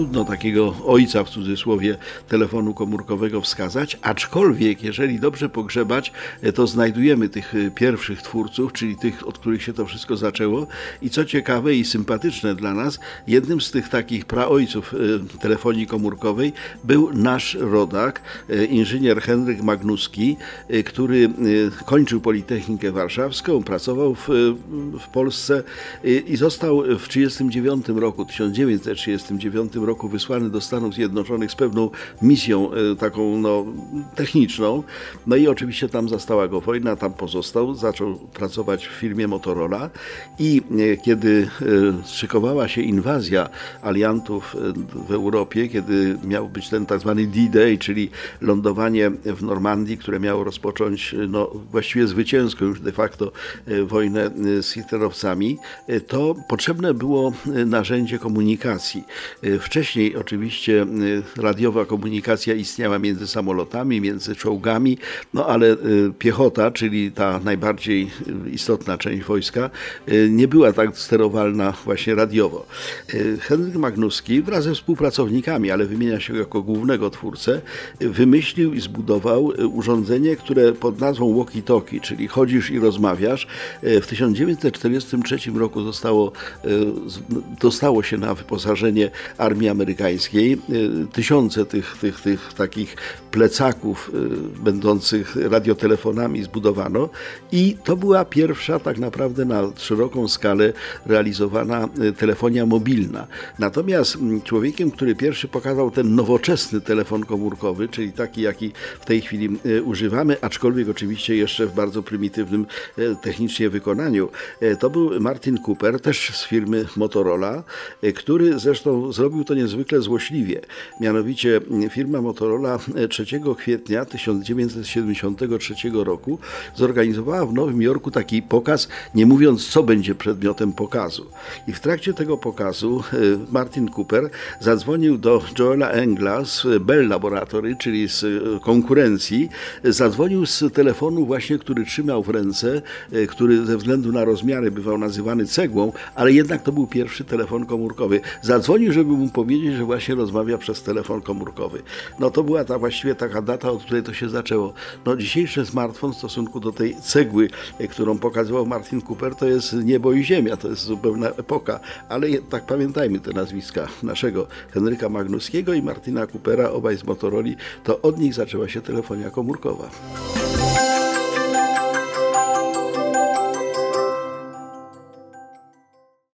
Trudno takiego ojca w cudzysłowie telefonu komórkowego wskazać, aczkolwiek jeżeli dobrze pogrzebać, e, to znajdujemy tych e, pierwszych twórców, czyli tych, od których się to wszystko zaczęło. I co ciekawe i sympatyczne dla nas, jednym z tych takich praojców e, telefonii komórkowej był nasz rodak, inżynier Henryk Magnuski, który kończył Politechnikę Warszawską, pracował w, w Polsce i został w 1939 roku, 1939 roku wysłany do Stanów Zjednoczonych z pewną misją e, taką no, techniczną. No i oczywiście tam zastała go wojna, tam pozostał, zaczął pracować w firmie Motorola i e, kiedy e, szykowała się inwazja aliantów w Europie, kiedy miał być ten tak zwany D-Day, czyli lądowanie w Normandii, które miało rozpocząć no, właściwie zwycięską już de facto wojnę z hitlerowcami, to potrzebne było narzędzie komunikacji. Wcześniej oczywiście y, radiowa komunikacja istniała między samolotami, między czołgami, no ale y, piechota, czyli ta najbardziej y, istotna część wojska, nie była tak sterowalna właśnie radiowo. Henryk Magnuski wraz ze współpracownikami, ale wymienia się jako głównego twórcę, wymyślił i zbudował urządzenie, które pod nazwą walkie-talkie, czyli chodzisz i rozmawiasz. W 1943 roku zostało, dostało się na wyposażenie armii amerykańskiej. Y, tysiące tych, tych, tych takich plecaków y, będących radiotelefonami zbudowano i to była pierwsza tak naprawdę na szeroką skalę realizowana y, telefonia mobilna. Natomiast mm, człowiekiem, który pierwszy pokazał ten nowoczesny telefon komórkowy, czyli taki, jaki w tej chwili używamy, aczkolwiek oczywiście jeszcze w bardzo prymitywnym technicznie wykonaniu, to był Martin Cooper, też z firmy Motorola, który zresztą zrobił to niezwykle złośliwie. Mianowicie firma Motorola 3 kwietnia 1973 roku zorganizowała w Nowym Jorku taki pokaz, nie mówiąc co będzie przedmiotem pokazu. I w trakcie tego pokazu e, Martin Cooper zadzwonił do Joela Engla z Bell Laboratory, czyli z e, konkurencji. Zadzwonił z telefonu właśnie, który trzymał w ręce, e, który ze względu na rozmiary bywał nazywany cegłą, ale jednak to był pierwszy telefon komórkowy. Zadzwonił, żeby mu powiedzieć, że właśnie rozmawia przez telefon komórkowy. No to była ta właściwie taka data, od której to się zaczęło. No dzisiejszy smartfon w stosunku do tej cegły, e, którą pokazywał Martin Cooper, to jest niebo i ziemia, to jest zupełna epoka. Ale tak pamiętajmy te nazwiska naszego Henryka Magnuskiego i Martina Coopera, obaj z Motorola, to od nich zaczęła się telefonia komórkowa.